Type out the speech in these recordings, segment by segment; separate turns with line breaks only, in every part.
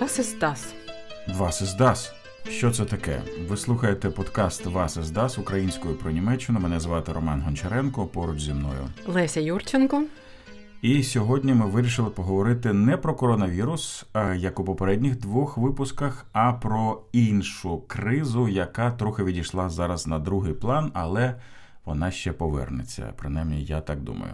Вас із Дас.
Вас із Дас. Що це таке? Ви слухаєте подкаст Вас із Дас українською про Німеччину. Мене звати Роман Гончаренко. Поруч зі мною
Леся Юрченко.
І сьогодні ми вирішили поговорити не про коронавірус, як у попередніх двох випусках, а про іншу кризу, яка трохи відійшла зараз на другий план, але вона ще повернеться. Принаймні, я так думаю.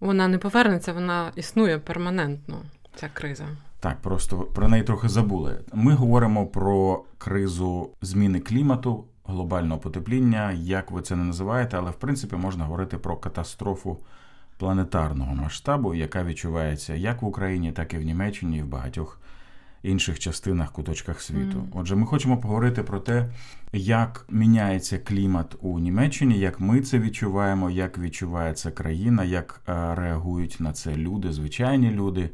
Вона не повернеться, вона існує перманентно. Ця криза.
Так, просто про неї трохи забули. Ми говоримо про кризу зміни клімату, глобального потепління, як ви це не називаєте, але в принципі можна говорити про катастрофу планетарного масштабу, яка відчувається як в Україні, так і в Німеччині, і в багатьох інших частинах, куточках світу. Mm. Отже, ми хочемо поговорити про те, як міняється клімат у Німеччині, як ми це відчуваємо, як відчуває це країна, як е, реагують на це люди, звичайні люди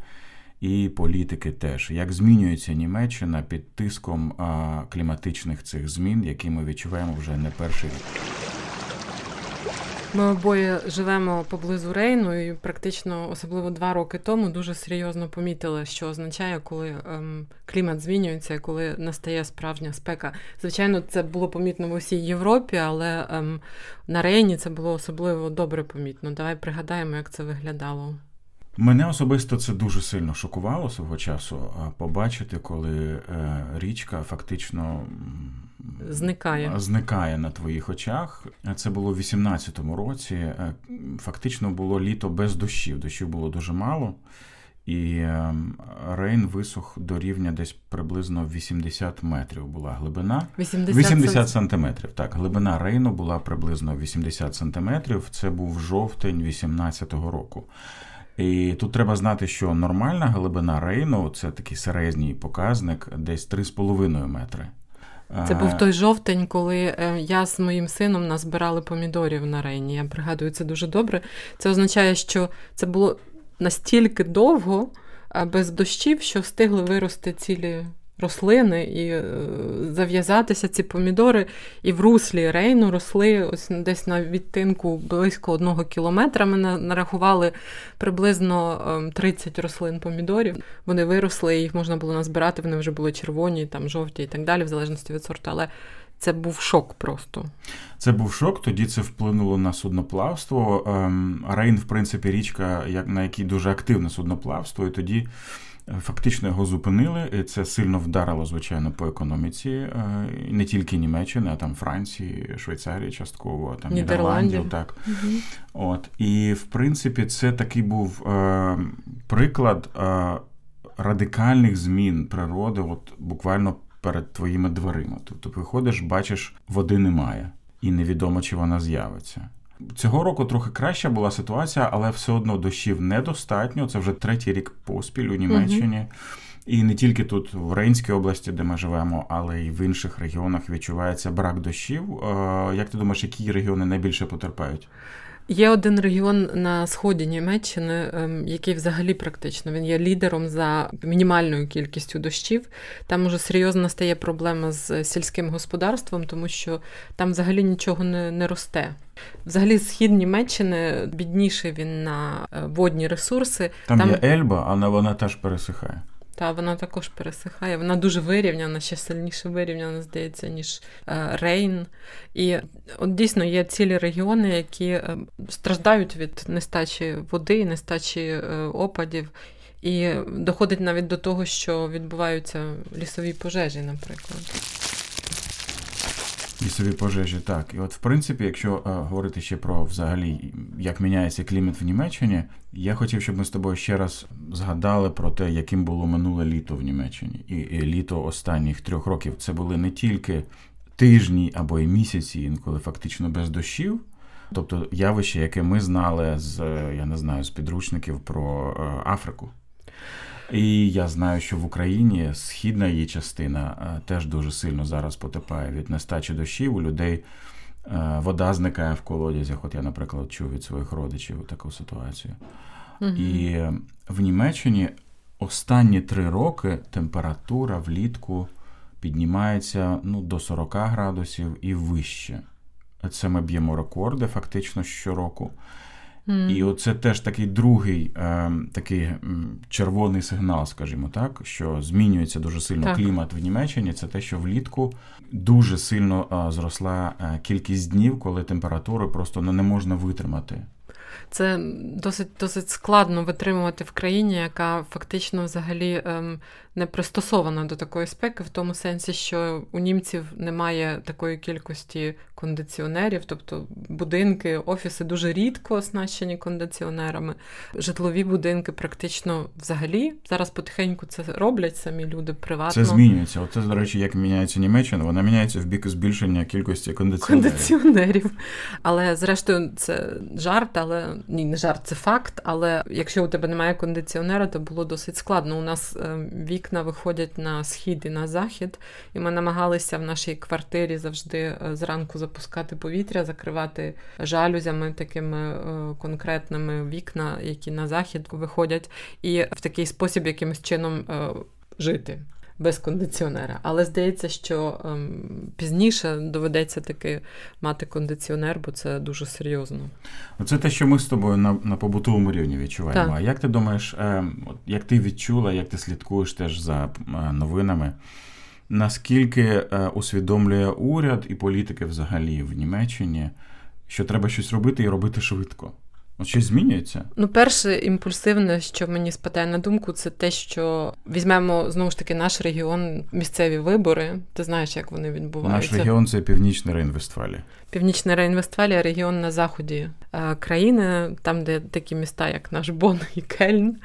і політики теж. Як змінюється Німеччина під тиском кліматичних цих змін, які ми відчуваємо вже не перший рік?
Ми обоє живемо поблизу Рейну, і практично, особливо два роки тому, дуже серйозно помітили, що означає, коли ем, клімат змінюється, коли настає справжня спека. Звичайно, це було помітно в усій Європі, але ем, на Рейні це було особливо добре помітно. Давай пригадаємо, як це виглядало.
Мене особисто це дуже сильно шокувало свого часу. Побачити, коли е, річка фактично
зникає
зникає на твоїх очах. Це було в 18-му році. Е, фактично було літо без дощів. Дощів було дуже мало. І е, Рейн висох до рівня десь приблизно 80 метрів була глибина.
80,
80 сантиметрів. Так, глибина Рейну була приблизно 80 сантиметрів. Це був жовтень 18-го року. І тут треба знати, що нормальна глибина рейну це такий середній показник, десь 3,5 метри.
Це був той жовтень, коли е, я з моїм сином назбирали помідорів на рейні. Я пригадую це дуже добре. Це означає, що це було настільки довго без дощів, що встигли вирости цілі рослини і е, зав'язатися ці помідори. І в руслі рейну росли ось десь на відтинку близько одного кілометра. Ми нарахували приблизно 30 ем, рослин помідорів. Вони виросли, їх можна було назбирати, вони вже були червоні, там жовті і так далі, в залежності від сорту. Але це був шок просто.
Це був шок, тоді це вплинуло на судноплавство. Ем, Рейн, в принципі, річка, на якій дуже активне судноплавство, і тоді. Фактично його зупинили, і це сильно вдарило, звичайно, по економіці е, не тільки Німеччини, а там Франції, Швейцарії, частково, там Нідерландів. Так. Угу. От. І в принципі, це такий був е, приклад е, радикальних змін природи, от буквально перед твоїми дверима. Тобто, виходиш, бачиш, води немає, і невідомо, чи вона з'явиться. Цього року трохи краща була ситуація, але все одно дощів недостатньо. Це вже третій рік поспіль у Німеччині. Угу. І не тільки тут, в Рейнській області, де ми живемо, але й в інших регіонах відчувається брак дощів. Як ти думаєш, які регіони найбільше потерпають?
Є один регіон на сході Німеччини, ем, який взагалі практично він є лідером за мінімальною кількістю дощів. Там уже серйозно стає проблема з сільським господарством, тому що там взагалі нічого не, не росте. Взагалі, схід Німеччини бідніший він на е, водні ресурси.
Там, там... є Ельба, але вона теж пересихає.
Та вона також пересихає. Вона дуже вирівняна, ще сильніше вирівняна, здається, ніж е, Рейн. І от дійсно є цілі регіони, які е, страждають від нестачі води, нестачі е, опадів. І доходить навіть до того, що відбуваються лісові пожежі, наприклад.
Лісові пожежі, так. І от, в принципі, якщо е, говорити ще про взагалі, як міняється клімат в Німеччині, я хотів, щоб ми з тобою ще раз згадали про те, яким було минуле літо в Німеччині. І, і літо останніх трьох років це були не тільки тижні або й місяці, інколи фактично без дощів. Тобто явище, яке ми знали з я не знаю, з підручників про е, Африку. І я знаю, що в Україні східна її частина е, теж дуже сильно зараз потепає від нестачі дощів. У людей е, вода зникає в колодязях. От я, наприклад, чув від своїх родичів таку ситуацію. Угу. І в Німеччині останні три роки температура влітку піднімається ну, до 40 градусів і вище. Це ми б'ємо рекорди фактично щороку. Mm. І оце теж такий другий е, такий червоний сигнал, скажімо так, що змінюється дуже сильно так. клімат в Німеччині. Це те, що влітку дуже сильно е, зросла е, кількість днів, коли температури просто ну, не можна витримати.
Це досить досить складно витримувати в країні, яка фактично взагалі ем, не пристосована до такої спеки, в тому сенсі, що у німців немає такої кількості кондиціонерів, тобто будинки, офіси дуже рідко оснащені кондиціонерами. Житлові будинки практично взагалі зараз потихеньку це роблять самі люди приватно.
Це змінюється. Оце, до речі, як міняється Німеччина, вона міняється в бік збільшення кількості кондиціонерів.
Кондиціонерів. Але зрештою, це жарт, але ні, не жарт, це факт. Але якщо у тебе немає кондиціонера, то було досить складно. У нас ем, вікна виходять на схід і на захід, і ми намагалися в нашій квартирі завжди е, зранку запускати повітря, закривати жалюзями такими е, конкретними вікна, які на захід виходять, і в такий спосіб якимось чином е, жити без кондиціонера. Але здається, що ем, пізніше доведеться таки мати кондиціонер, бо це дуже серйозно.
Це те, що ми з тобою на на побутовому рівні відчуваємо. Так. А як ти думаєш, е, як ти відчула, як ти слідкуєш теж за е, новинами? Наскільки е, усвідомлює уряд і політики взагалі в Німеччині, що треба щось робити і робити швидко? От щось змінюється?
Ну, перше імпульсивне, що мені спадає на думку, це те, що візьмемо знову ж таки наш регіон, місцеві вибори. Ти знаєш, як вони відбуваються.
Наш регіон це північний Рейн-Вестфалія.
Північна Рейн-Вестфалія регіон на заході е, країни, там, де такі міста, як наш Бон і Кельн.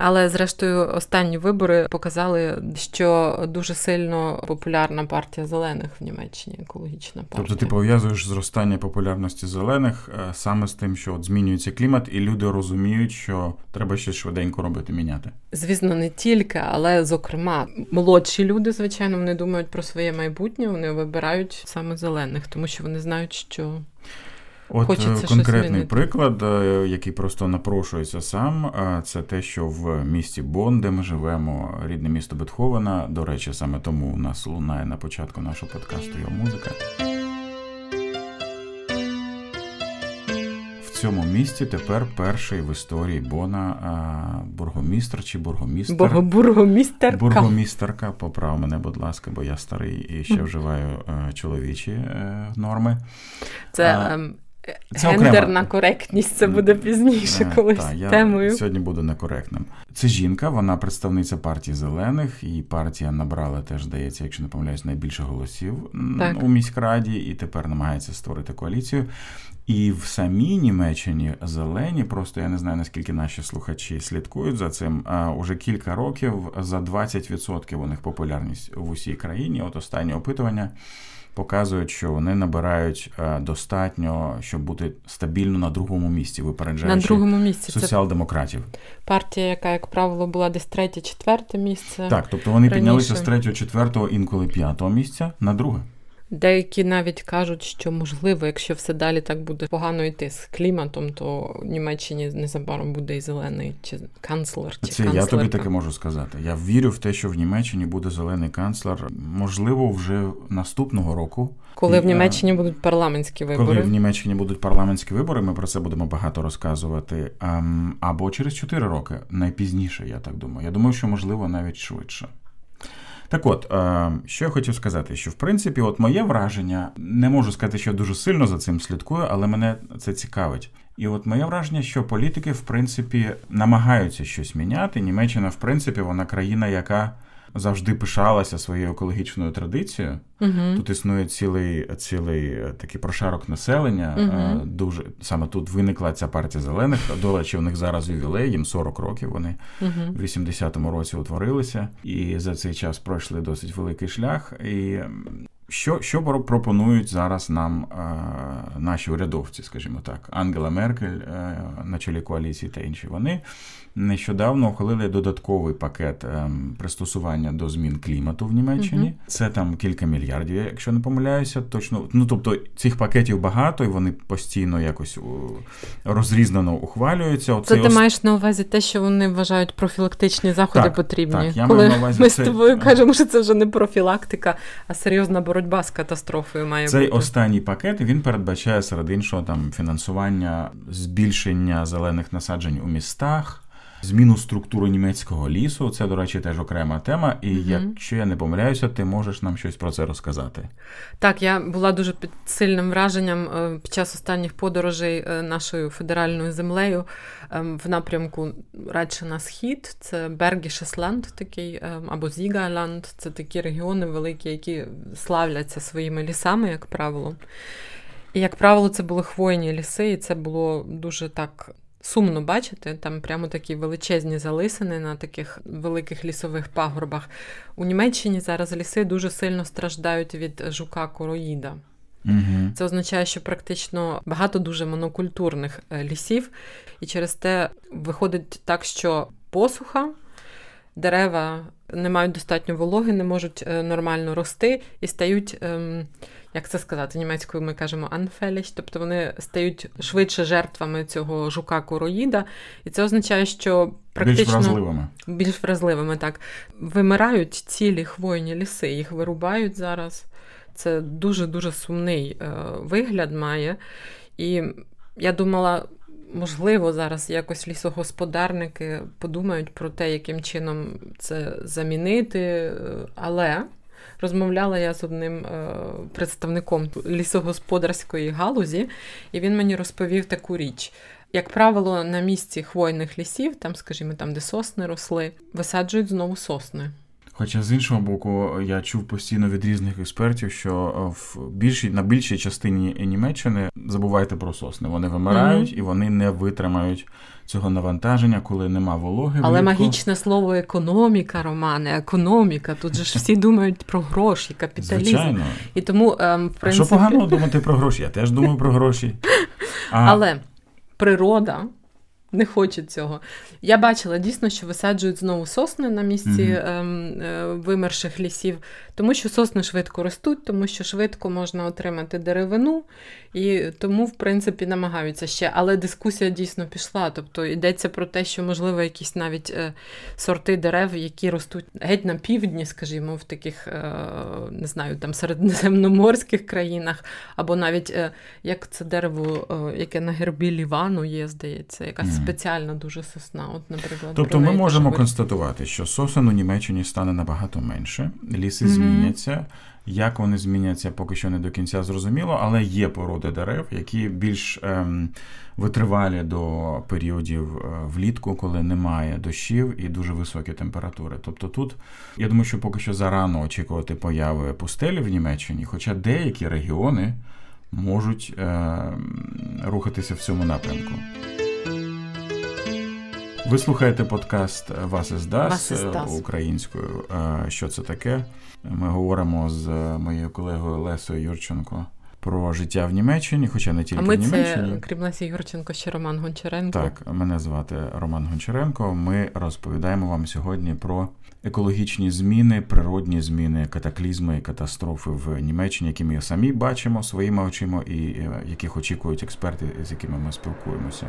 Але зрештою останні вибори показали, що дуже сильно популярна партія зелених в Німеччині, екологічна партія.
Тобто ти пов'язуєш зростання популярності зелених е, саме з тим, що от змінюється клімат, і люди розуміють, що треба щось швиденько робити, міняти.
Звісно, не тільки, але зокрема, молодші люди, звичайно, вони думають про своє майбутнє. Вони вибирають саме зелених, тому що вони знають, що.
От
Хочеться
конкретний приклад, е, який просто напрошується сам, е, це те, що в місті Бон, де ми живемо, рідне місто Бетховена. До речі, саме тому у нас лунає на початку нашого подкасту його музика. Цьому місті тепер перший в історії Бона а, бургомістр чи бургомістер.
Бургомістерка.
Бургомістерка, поправ мене, будь ласка, бо я старий і ще вживаю а, е, чоловічі норми.
Це а, ем, це Гендерна окрема. коректність це буде пізніше, е, колись та, я темою.
Сьогодні буду некоректним. Це жінка, вона представниця партії зелених, і партія набрала теж, здається, якщо не помиляюсь, найбільше голосів так. у міськраді, і тепер намагається створити коаліцію. І в самій Німеччині зелені, просто я не знаю наскільки наші слухачі слідкують за цим. А уже кілька років за 20% у них популярність в усій країні. От останнє опитування показують, що вони набирають достатньо, щоб бути стабільно на другому місці, випереджаючи на другому місці соціал-демократів. Це
партія, яка, як правило, була десь третє, четверте місце.
Так, тобто вони раніше. піднялися з третього, четвертого, інколи п'ятого місця на друге.
Деякі навіть кажуть, що можливо, якщо все далі так буде погано йти з кліматом, то в Німеччині незабаром буде і зелений чи канцлер. чи
Це канцлерка. я тобі таке можу сказати. Я вірю в те, що в Німеччині буде зелений канцлер. Можливо, вже наступного року.
Коли в Німеччині будуть парламентські вибори.
Коли в Німеччині будуть парламентські вибори, ми про це будемо багато розказувати. Або через 4 роки, найпізніше, я так думаю. Я думаю, що можливо навіть швидше. Так от, е, що я хотів сказати, що в принципі, от моє враження, не можу сказати, що я дуже сильно за цим слідкую, але мене це цікавить. І от моє враження, що політики, в принципі, намагаються щось міняти. Німеччина, в принципі, вона країна, яка завжди пишалася своєю екологічною традицією. uh Тут існує цілий цілий е, такий прошарок населення. uh Дуже саме тут виникла ця партія зелених. До речі, у них зараз ювілей, їм 40 років. Вони uh в 80-му році утворилися, і за цей час пройшли досить великий шлях. І що що пропонують зараз нам е, наші урядовці, скажімо так, Ангела Меркель е, на чолі коаліції та інші вони нещодавно ухвалили додатковий пакет е, пристосування до змін клімату в Німеччині. Угу. Це там кілька мільярдів, якщо не помиляюся, точно ну тобто цих пакетів багато, і вони постійно якось розрізнено ухвалюються.
Оцей це ти ос... маєш на увазі те, що вони вважають профілактичні заходи так, потрібні. Так, я Коли маю на увазі ми це... з тобою кажемо, що це вже не профілактика, а серйозна боротьба боротьба з катастрофою має
Цей
бути.
останній пакет він передбачає серед іншого там фінансування збільшення зелених насаджень у містах. Зміну структури німецького лісу, це, до речі, теж окрема тема. І угу. якщо я не помиляюся, ти можеш нам щось про це розказати.
Так, я була дуже під сильним враженням е, під час останніх подорожей е, нашою федеральною землею ем, в напрямку радше на схід. Це Бергішесланд, такий ем, або Зігайланд. Це такі регіони великі, які славляться своїми лісами, як правило. І, як правило, це були хвойні ліси, і це було дуже так сумно бачити. Там прямо такі величезні залисини на таких великих лісових пагорбах. У Німеччині зараз ліси дуже сильно страждають від жука короїда.
Угу.
Це означає, що практично багато дуже монокультурних е, лісів, і через те виходить так, що посуха, дерева не мають достатньо вологи, не можуть е, нормально рости і стають. Ем, як це сказати, німецькою ми кажемо анфеліч, тобто вони стають швидше жертвами цього жука короїда, і це означає, що практично
більш вразливими.
Більш вразливими, так. Вимирають цілі хвойні ліси, їх вирубають зараз. Це дуже-дуже сумний е, вигляд має. І я думала, можливо, зараз якось лісогосподарники подумають про те, яким чином це замінити, е, але розмовляла я з одним е, представником лісогосподарської галузі, і він мені розповів таку річ. Як правило, на місці хвойних лісів, там, скажімо, там, де сосни росли, висаджують знову сосни.
Хоча з іншого боку, я чув постійно від різних експертів, що е, в більшій на більшій частині Німеччини забувайте про сосни. Вони вимирають mm-hmm. і вони не витримають цього навантаження, коли нема вологи.
Але влітку. магічне слово економіка, Романе, економіка. Тут же ж всі думають про гроші, капіталізм.
Звичайно.
І тому, ем, в принципі...
А що погано думати про гроші? Я теж думаю про гроші.
А... Але природа не хочуть цього. Я бачила дійсно, що висаджують знову сосни на місці mm-hmm. е, вимерших лісів, тому що сосни швидко ростуть, тому що швидко можна отримати деревину, і тому, в принципі, намагаються ще. Але дискусія дійсно пішла. Тобто йдеться про те, що, можливо, якісь навіть е, сорти дерев, які ростуть геть на півдні, скажімо, в таких, е, не знаю, там середземноморських країнах, або навіть е, як це дерево, е, яке на гербі Лівану є, здається, якась mm-hmm. дуже сосна. От, наприклад,
Тобто ми можемо констатувати, що сосен у Німеччині стане набагато менше, ліси mm-hmm. зміняться. Як вони зміняться, поки що не до кінця зрозуміло, але є породи дерев, які більш ем, витривалі до періодів е, влітку, коли немає дощів і дуже високі температури. Тобто тут я думаю, що поки що зарано очікувати появи пустелі в Німеччині, хоча деякі регіони можуть е, рухатися в цьому напрямку. Ви слухаєте подкаст Вас із Дас українською. Що це таке? Ми говоримо з моєю колегою Лесою Юрченко про життя в Німеччині, хоча не тільки
а ми
в Німеччині.
Це, крім Лесі Юрченко, ще Роман Гончаренко.
Так, мене звати Роман Гончаренко. Ми розповідаємо вам сьогодні про екологічні зміни, природні зміни, катаклізми і катастрофи в Німеччині, які ми самі бачимо своїми очима, і е, яких очікують експерти, з якими ми спілкуємося.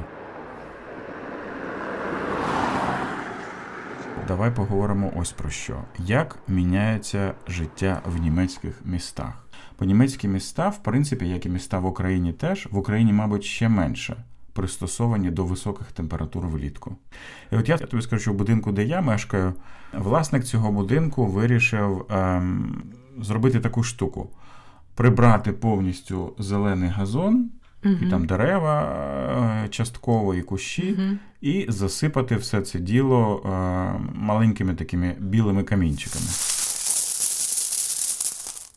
Давай поговоримо ось про що. Як міняється життя в німецьких містах? Бо німецькі міста, в принципі, як і міста в Україні теж, в Україні, мабуть, ще менше пристосовані до високих температур влітку. І от я тобі скажу, що в будинку, де я мешкаю, власник цього будинку вирішив ем, зробити таку штуку: прибрати повністю зелений газон угу. і там дерева е, частково, і кущі, угу. і засипати все це діло е, маленькими такими білими камінчиками.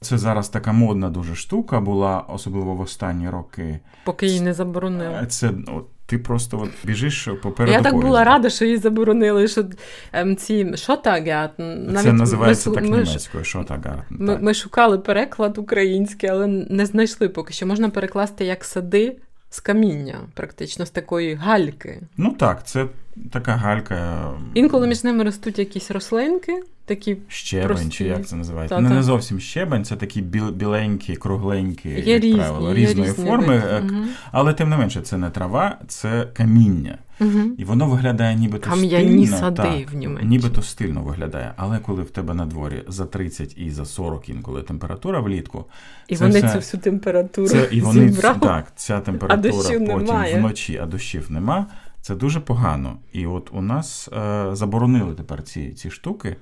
Це зараз така модна дуже штука була, особливо в останні роки.
Поки її не заборонили.
Це от, ти просто от біжиш попереду.
Я так
поїзду.
була рада, що її заборонили. що ем, ці Шотагартен.
Це називається ми, так німецькою Шотагартен.
Ми, ми шукали переклад український, але не знайшли поки що. Можна перекласти як сади з каміння, практично з такої гальки.
Ну так, це така галька.
Інколи між ними ростуть якісь рослинки такі
щебень,
прості.
чи як це називається?
Та-та.
Не, не зовсім щебень, це такі біл, біленькі, кругленькі,
Є
як
різні,
правило,
є
різної
різні
форми. е, Але тим не менше, це не трава, це каміння.
Мгм.
І воно виглядає нібито
Кам'яні
стильно,
сади
так,
в Німеччині.
нібито стильно виглядає. Але коли в тебе на дворі за 30 і за 40 інколи температура влітку,
І
це
вони
все-
цю всю температуру
це і вони
зібрали.
так, ця температура
дощів
потім
немає.
вночі, а дощів нема. Це дуже погано. І от у нас е, заборонили тепер ці, ці штуки.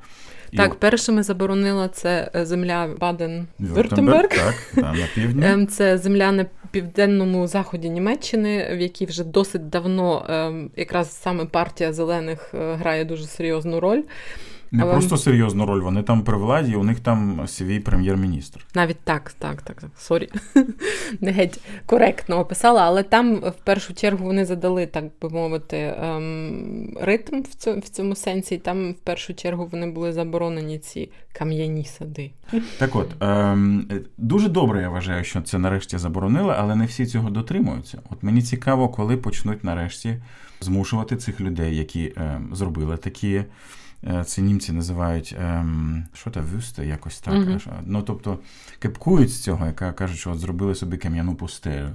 Так,
І...
першими заборонила це е, земля Баден-Вюртемберг.
так, да, на півдні.
Ем, Це земля на південному заході Німеччини, в якій вже досить давно е, якраз саме партія зелених е, грає дуже серйозну роль.
Не
але-
просто серйозну роль, вони там при владі, у них там свій прем'єр-міністр.
Навіть так, так, так. Sorry, не геть коректно описала, але там в першу чергу вони задали, так би мовити, ем, ритм в цьому, в цьому сенсі. І там в першу чергу вони були заборонені ці кам'яні сади.
Так от, ем, дуже добре, я вважаю, що це нарешті заборонили, але не всі цього дотримуються. От мені цікаво, коли почнуть нарешті змушувати цих людей, які ем, зробили такі. Це німці називають ем, що та вюсте, якось так. Аж, Ну тобто кепкують з цього, яка кажуть, що от зробили собі кам'яну пустелю.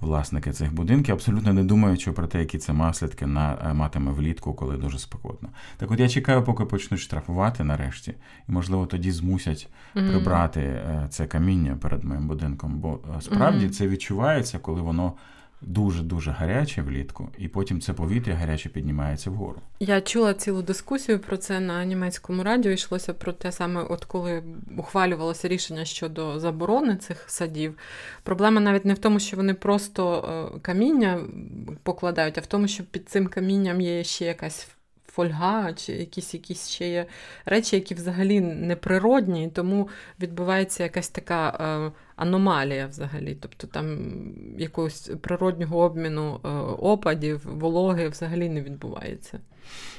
Власники цих будинків, абсолютно не думаючи про те, які це наслідки на е, матиме влітку, коли дуже спекотно. Так от я чекаю, поки почнуть штрафувати нарешті, і можливо тоді змусять
Мгм.
прибрати е, це каміння перед моїм будинком. Бо е, справді
Мгм.
це відчувається, коли воно дуже-дуже гаряче влітку, і потім це повітря гаряче піднімається вгору.
Я чула цілу дискусію про це на німецькому радіо. Йшлося про те саме, от коли ухвалювалося рішення щодо заборони цих садів. Проблема навіть не в тому, що вони просто е, каміння покладають, а в тому, що під цим камінням є ще якась фольга, чи якісь якісь ще є речі, які взагалі неприродні, тому відбувається якась така е, аномалія взагалі. Тобто там якогось природнього обміну е, опадів, вологи взагалі не відбувається.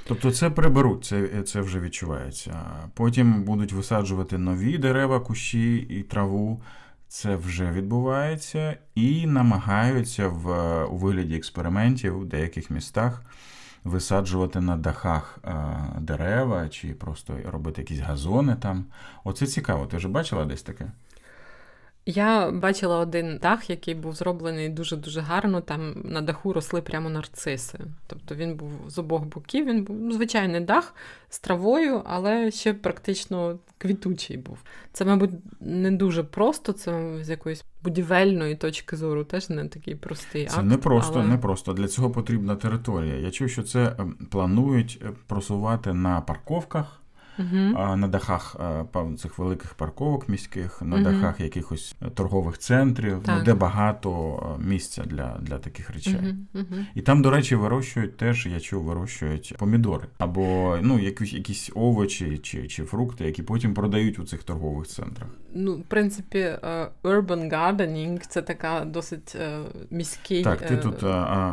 Тобто це приберуть, це, це вже відчувається. Потім будуть висаджувати нові дерева, кущі і траву. Це вже відбувається, і намагаються в у вигляді експериментів у деяких містах висаджувати на дахах е, дерева чи просто робити якісь газони там. Оце цікаво. Ти вже бачила десь таке?
Я бачила один дах, який був зроблений дуже-дуже гарно. Там на даху росли прямо нарциси. Тобто він був з обох боків, він був ну, звичайний дах з травою, але ще практично квітучий був. Це, мабуть, не дуже просто, це з якоїсь будівельної точки зору теж не такий простий
Це
акт.
не просто,
але...
не просто. Для цього потрібна територія. Я чув, що це ем, планують е, просувати на парковках.
Угу.
а, на дахах а, пев- цих великих парковок міських, на
Мгм.
дахах якихось е, торгових центрів, ну,
Так.
де багато місця для, для таких речей.
Угу. Угу.
І там, до речі, вирощують теж, я чув, вирощують помідори або ну, якісь, якісь овочі чи, чи фрукти, які потім продають у цих торгових центрах.
Ну, в принципі, е, urban gardening – це така досить е, міський...
Так, ти
е,
тут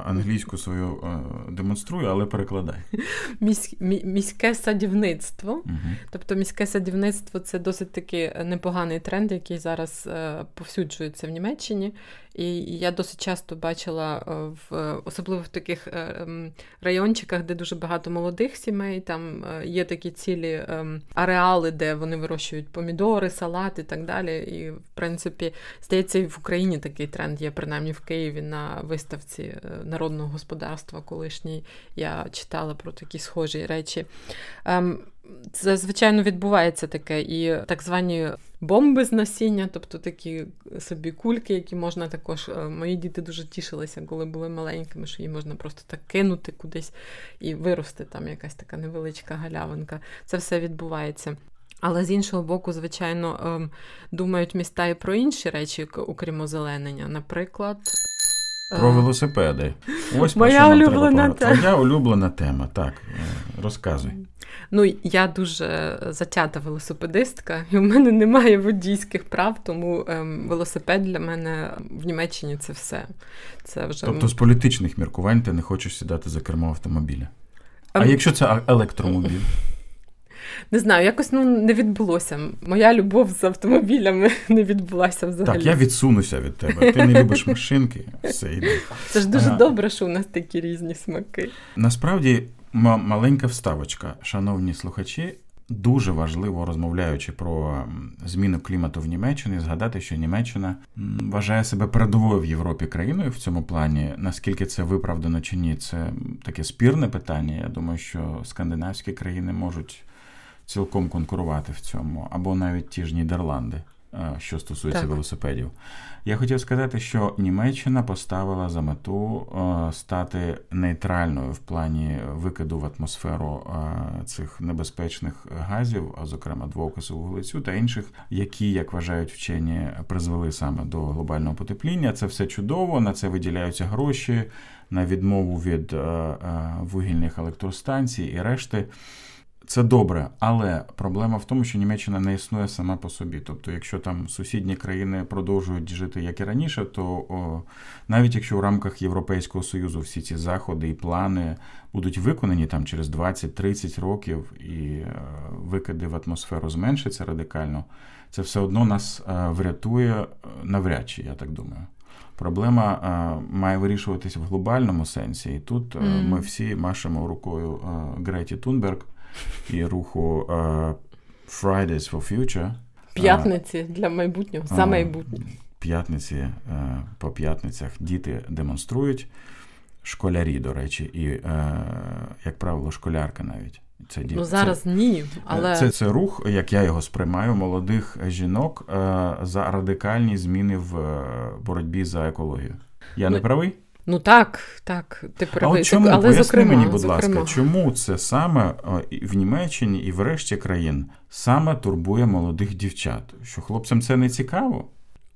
англійську свою а, демонструй, але перекладай.
місь- мі- міське садівництво.
Угу.
Тобто міське садівництво це досить таки непоганий тренд, який зараз е, повсюджується в Німеччині. І я досить часто бачила е, в особливо в таких е, ем, райончиках, де дуже багато молодих сімей. Там е, є такі цілі ем, ареали, де вони вирощують помідори, салат і так далі. І в принципі, здається, і в Україні такий тренд є, принаймні в Києві на виставці е, народного господарства колишній. Я читала про такі схожі речі. Це, звичайно, відбувається таке, і так звані бомби з насіння, тобто такі собі кульки, які можна також. е, Мої діти дуже тішилися, коли були маленькими, що її можна просто так кинути кудись і вирости там якась така невеличка галявинка. Це все відбувається. Але з іншого боку, звичайно, ем, думають міста і про інші речі, окрім озеленення. Наприклад,
Про велосипеди. Ось про
Моя
що нам треба
улюблена тема.
Твоя улюблена тема. Так, е, розказуй.
Ну, я дуже затята велосипедистка, і в мене немає водійських прав, тому ем, велосипед для мене в Німеччині це все. Це вже
Тобто з політичних міркувань ти не хочеш сідати за кермо автомобіля. А
Ем,
якщо це електромобіль?
Не знаю, якось ну не відбулося. Моя любов з автомобілями не відбулася взагалі.
Так, я відсунуся від тебе. Ти не любиш машинки, все йде.
Це ж дуже
Ага.
добре, що у нас такі різні смаки.
Насправді, ма- маленька вставочка, шановні слухачі. дуже важливо, розмовляючи про зміну клімату в Німеччині, згадати, що Німеччина вважає себе передовою в Європі країною в цьому плані. Наскільки це виправдано чи ні, це таке спірне питання. Я думаю, що скандинавські країни можуть цілком конкурувати в цьому, або навіть ті ж Нідерланди. Е, що стосується так. велосипедів. Я хотів сказати, що Німеччина поставила за мету е, стати нейтральною в плані викиду в атмосферу е, цих небезпечних газів, а зокрема двоокису вуглецю та інших, які, як вважають вчені, призвели саме до глобального потепління. Це все чудово. На це виділяються гроші на відмову від вугільних електростанцій і решти. Це добре, але проблема в тому, що Німеччина не існує сама по собі. Тобто, якщо там сусідні країни продовжують жити як і раніше, то о, навіть якщо в рамках Європейського союзу всі ці заходи і плани будуть виконані там через 20-30 років, і е, викиди в атмосферу зменшаться радикально, це все одно нас е, врятує е, навряд чи, я так думаю. Проблема е, має вирішуватися в глобальному сенсі, і тут mm. ми всі машемо рукою Греті Тунберг і руху uh, Fridays for Future.
П'ятниці для майбутнього, за майбутнє.
П'ятниці е, по п'ятницях діти демонструють, школярі, до речі, і, е, як правило, школярка навіть.
Це Ну зараз це, ні. але...
Це це рух, як я його сприймаю, молодих жінок за радикальні зміни в боротьбі за екологію. Я ну, не правий?
Ну так, так, ти правий.
А чому? Але Поясни зокрема, мені, будь зокрема. ласка, чому це саме в Німеччині і в решті країн саме турбує молодих дівчат? Що хлопцям це не цікаво?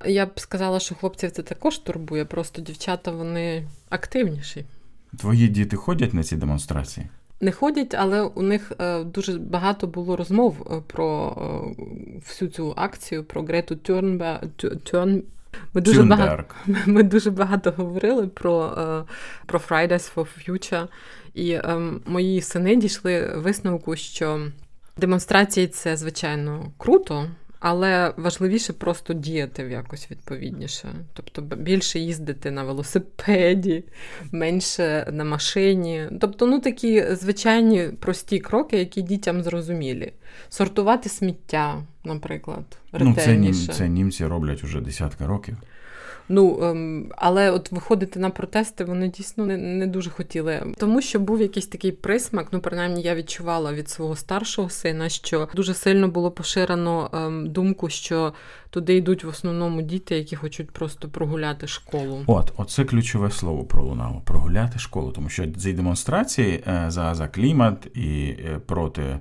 Я б сказала, що хлопців це також турбує, просто дівчата вони активніші.
Твої діти ходять на ці демонстрації?
Не ходять, але у них е, дуже багато було розмов е, про е, всю цю акцію, про Грету Тюрнбе, Тюрн, ми дуже багато ми дуже багато говорили про е, про Fridays for Future, і ем, мої сини дійшли висновку, що демонстрації це звичайно круто. Але важливіше просто діяти в якось відповідніше. Тобто більше їздити на велосипеді, менше на машині. Тобто, ну такі звичайні прості кроки, які дітям зрозумілі. Сортувати сміття, наприклад, ретельніше.
Ну, це, це німці роблять уже десятка років.
Ну ем, але от виходити на протести вони дійсно не, не дуже хотіли, тому що був якийсь такий присмак. Ну, принаймні, я відчувала від свого старшого сина, що дуже сильно було поширено ем, думку, що туди йдуть в основному діти, які хочуть просто прогуляти школу.
От, оце ключове слово пролунало прогуляти школу, тому що ці демонстрації е, за, за клімат і е, проти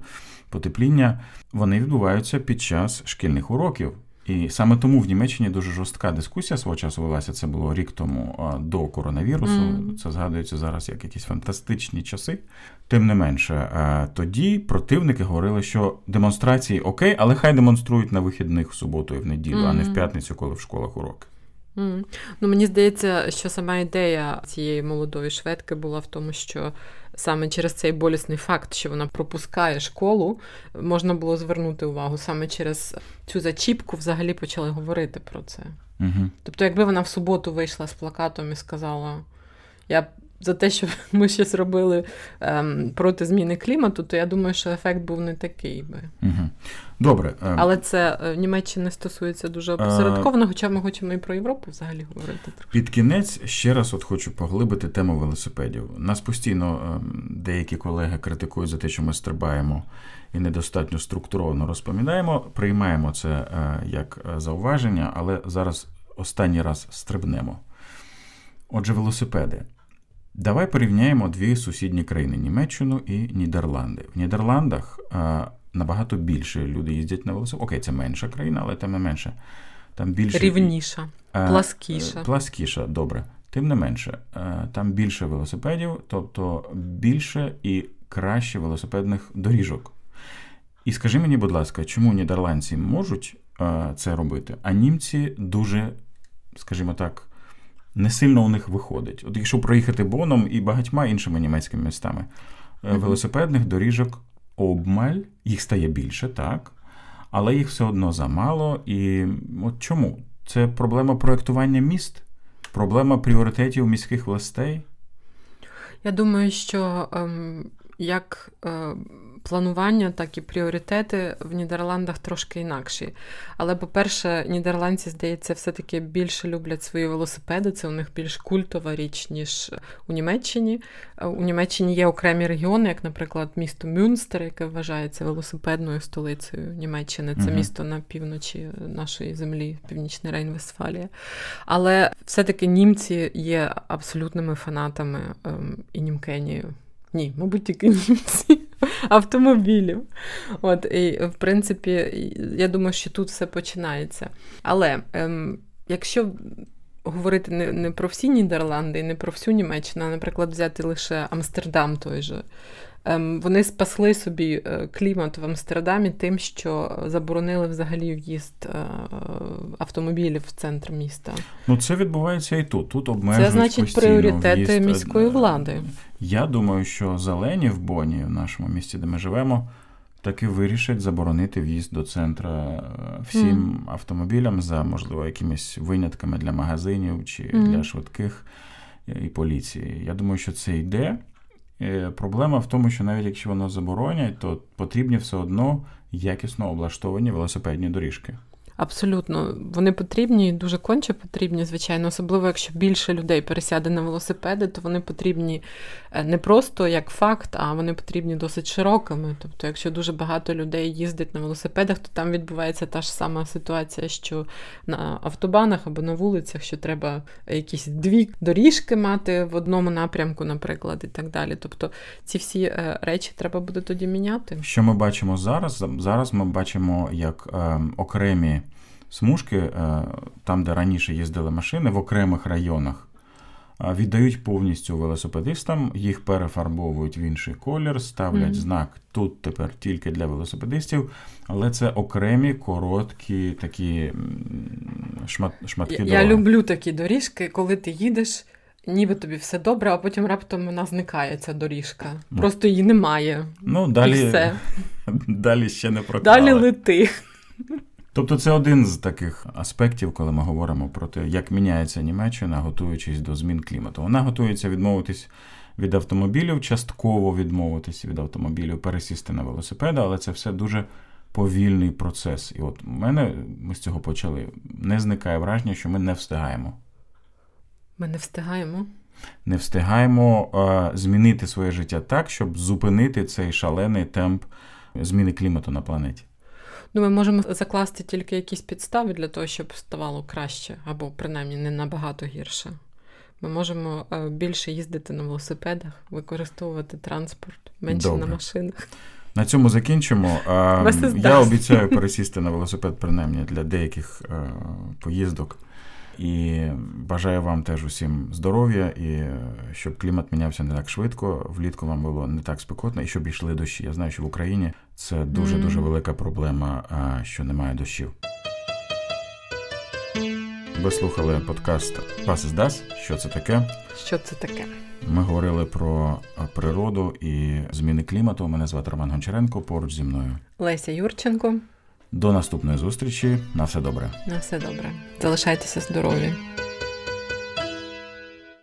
потепління вони відбуваються під час шкільних уроків. І саме тому в Німеччині дуже жорстка дискусія свого часу велася. Це було рік тому до коронавірусу. Mm. Це згадується зараз як якісь фантастичні часи. Тим не менше, тоді противники говорили, що демонстрації окей, але хай демонструють на вихідних в суботу і в неділю, mm. а не в п'ятницю, коли в школах уроки.
Mm. Ну, Мені здається, що сама ідея цієї молодої шведки була в тому, що саме через цей болісний факт, що вона пропускає школу, можна було звернути увагу. Саме через цю зачіпку взагалі почали говорити про це.
Угу.
Тобто, якби вона в суботу вийшла з плакатом і сказала: Я за те, що ми щось робили ем, проти зміни клімату, то я думаю, що ефект був не такий би.
Угу. Добре.
Ем... Але це е, Німеччини стосується дуже е, опосередковано, хоча ми хочемо і про Європу взагалі говорити.
Під кінець ще раз от хочу поглибити тему велосипедів. Нас постійно ем, деякі колеги критикують за те, що ми стрибаємо і недостатньо структуровано розповідаємо. Приймаємо це е, як зауваження, але зараз останній раз стрибнемо. Отже, велосипеди. Давай порівняємо дві сусідні країни Німеччину і Нідерланди. В Нідерландах а, набагато більше люди їздять на велосипеді. Окей, це менша країна, але тим не менше. Там більше
рівніша, а, пласкіша.
Пласкіша, добре. Тим не менше, а, там більше велосипедів, тобто більше і краще велосипедних доріжок. І скажи мені, будь ласка, чому нідерландці можуть це робити, а німці дуже, скажімо так не сильно у них виходить. От якщо проїхати Боном і багатьма іншими німецькими містами, mm-hmm. велосипедних доріжок обмаль, їх стає більше, так, але їх все одно замало. І от чому? Це проблема проєктування міст, проблема пріоритетів міських властей.
Я думаю, що ем, як е, планування, так і пріоритети в Нідерландах трошки інакші. Але, по-перше, нідерландці, здається, все-таки більше люблять свої велосипеди. Це у них більш культова річ, ніж у Німеччині. У Німеччині є окремі регіони, як, наприклад, місто Мюнстер, яке вважається велосипедною столицею Німеччини. Це mm місто на півночі нашої землі, Північний Рейн-Вестфалія. Але все-таки німці є абсолютними фанатами ем, і німкенію. Ні, мабуть, тільки німці автомобілів. От, І, в принципі, я думаю, що тут все починається. Але ем, якщо говорити не, не про всі Нідерланди і не про всю Німеччину, а, наприклад, взяти лише Амстердам той же. Ем, вони спасли собі е, клімат в Амстердамі тим, що заборонили взагалі в'їзд е, автомобілів в центр міста.
Ну це відбувається і тут. Тут обмежують
Це значить пріоритети в'їзд. Е, міської влади.
Я думаю, що зелені в Боні, в нашому місті, де ми живемо, таки вирішать заборонити в'їзд до центра всім mm. автомобілям за можливо якимись винятками для магазинів чи mm. для швидких і поліції. Я думаю, що це йде. Е, проблема в тому, що навіть якщо воно заборонять, то потрібні все одно якісно облаштовані велосипедні доріжки.
Абсолютно, вони потрібні, дуже конче потрібні, звичайно, особливо якщо більше людей пересяде на велосипеди, то вони потрібні е, не просто як факт, а вони потрібні досить широкими. Тобто, якщо дуже багато людей їздить на велосипедах, то там відбувається та ж сама ситуація, що на автобанах або на вулицях, що треба якісь дві доріжки мати в одному напрямку, наприклад, і так далі. Тобто ці всі е, речі треба буде тоді міняти.
Що ми бачимо зараз? Зараз ми бачимо як е, окремі смужки, е, там, де раніше їздили машини, в окремих районах. Віддають повністю велосипедистам, їх перефарбовують в інший колір, ставлять mm-hmm. знак тут тепер тільки для велосипедистів, але це окремі короткі такі шмат, шматки.
Я, я люблю такі доріжки, коли ти їдеш, ніби тобі все добре, а потім раптом вона зникає, ця доріжка. Mm. Просто її немає.
Ну, далі,
І все.
далі ще не проклали.
Далі лети.
Тобто це один з таких аспектів, коли ми говоримо про те, як міняється Німеччина, готуючись до змін клімату. Вона готується відмовитись від автомобілів, частково відмовитись від автомобілів, пересісти на велосипеди, але це все дуже повільний процес. І от у мене ми з цього почали. Не зникає враження, що ми не встигаємо.
Ми не встигаємо.
Не встигаємо а, змінити своє життя так, щоб зупинити цей шалений темп зміни клімату на планеті.
Ну, ми можемо закласти тільки якісь підстави для того, щоб ставало краще, або принаймні не набагато гірше. Ми можемо е, більше їздити на велосипедах, використовувати транспорт, менше Добре. на машинах.
На цьому закінчимо. Я обіцяю пересісти на велосипед, принаймні для деяких е, поїздок. І бажаю вам теж усім здоров'я, і щоб клімат мінявся не так швидко, влітку вам було не так спекотно, і щоб йшли дощі. Я знаю, що в Україні це дуже дуже велика проблема, що немає дощів. Ви слухали подкаст Пас Дас. Що це таке?
Що це таке?
Ми говорили про природу і зміни клімату. Мене звати Роман Гончаренко. Поруч зі мною
Леся Юрченко.
До наступної зустрічі. На все добре.
На все добре. Залишайтеся здорові.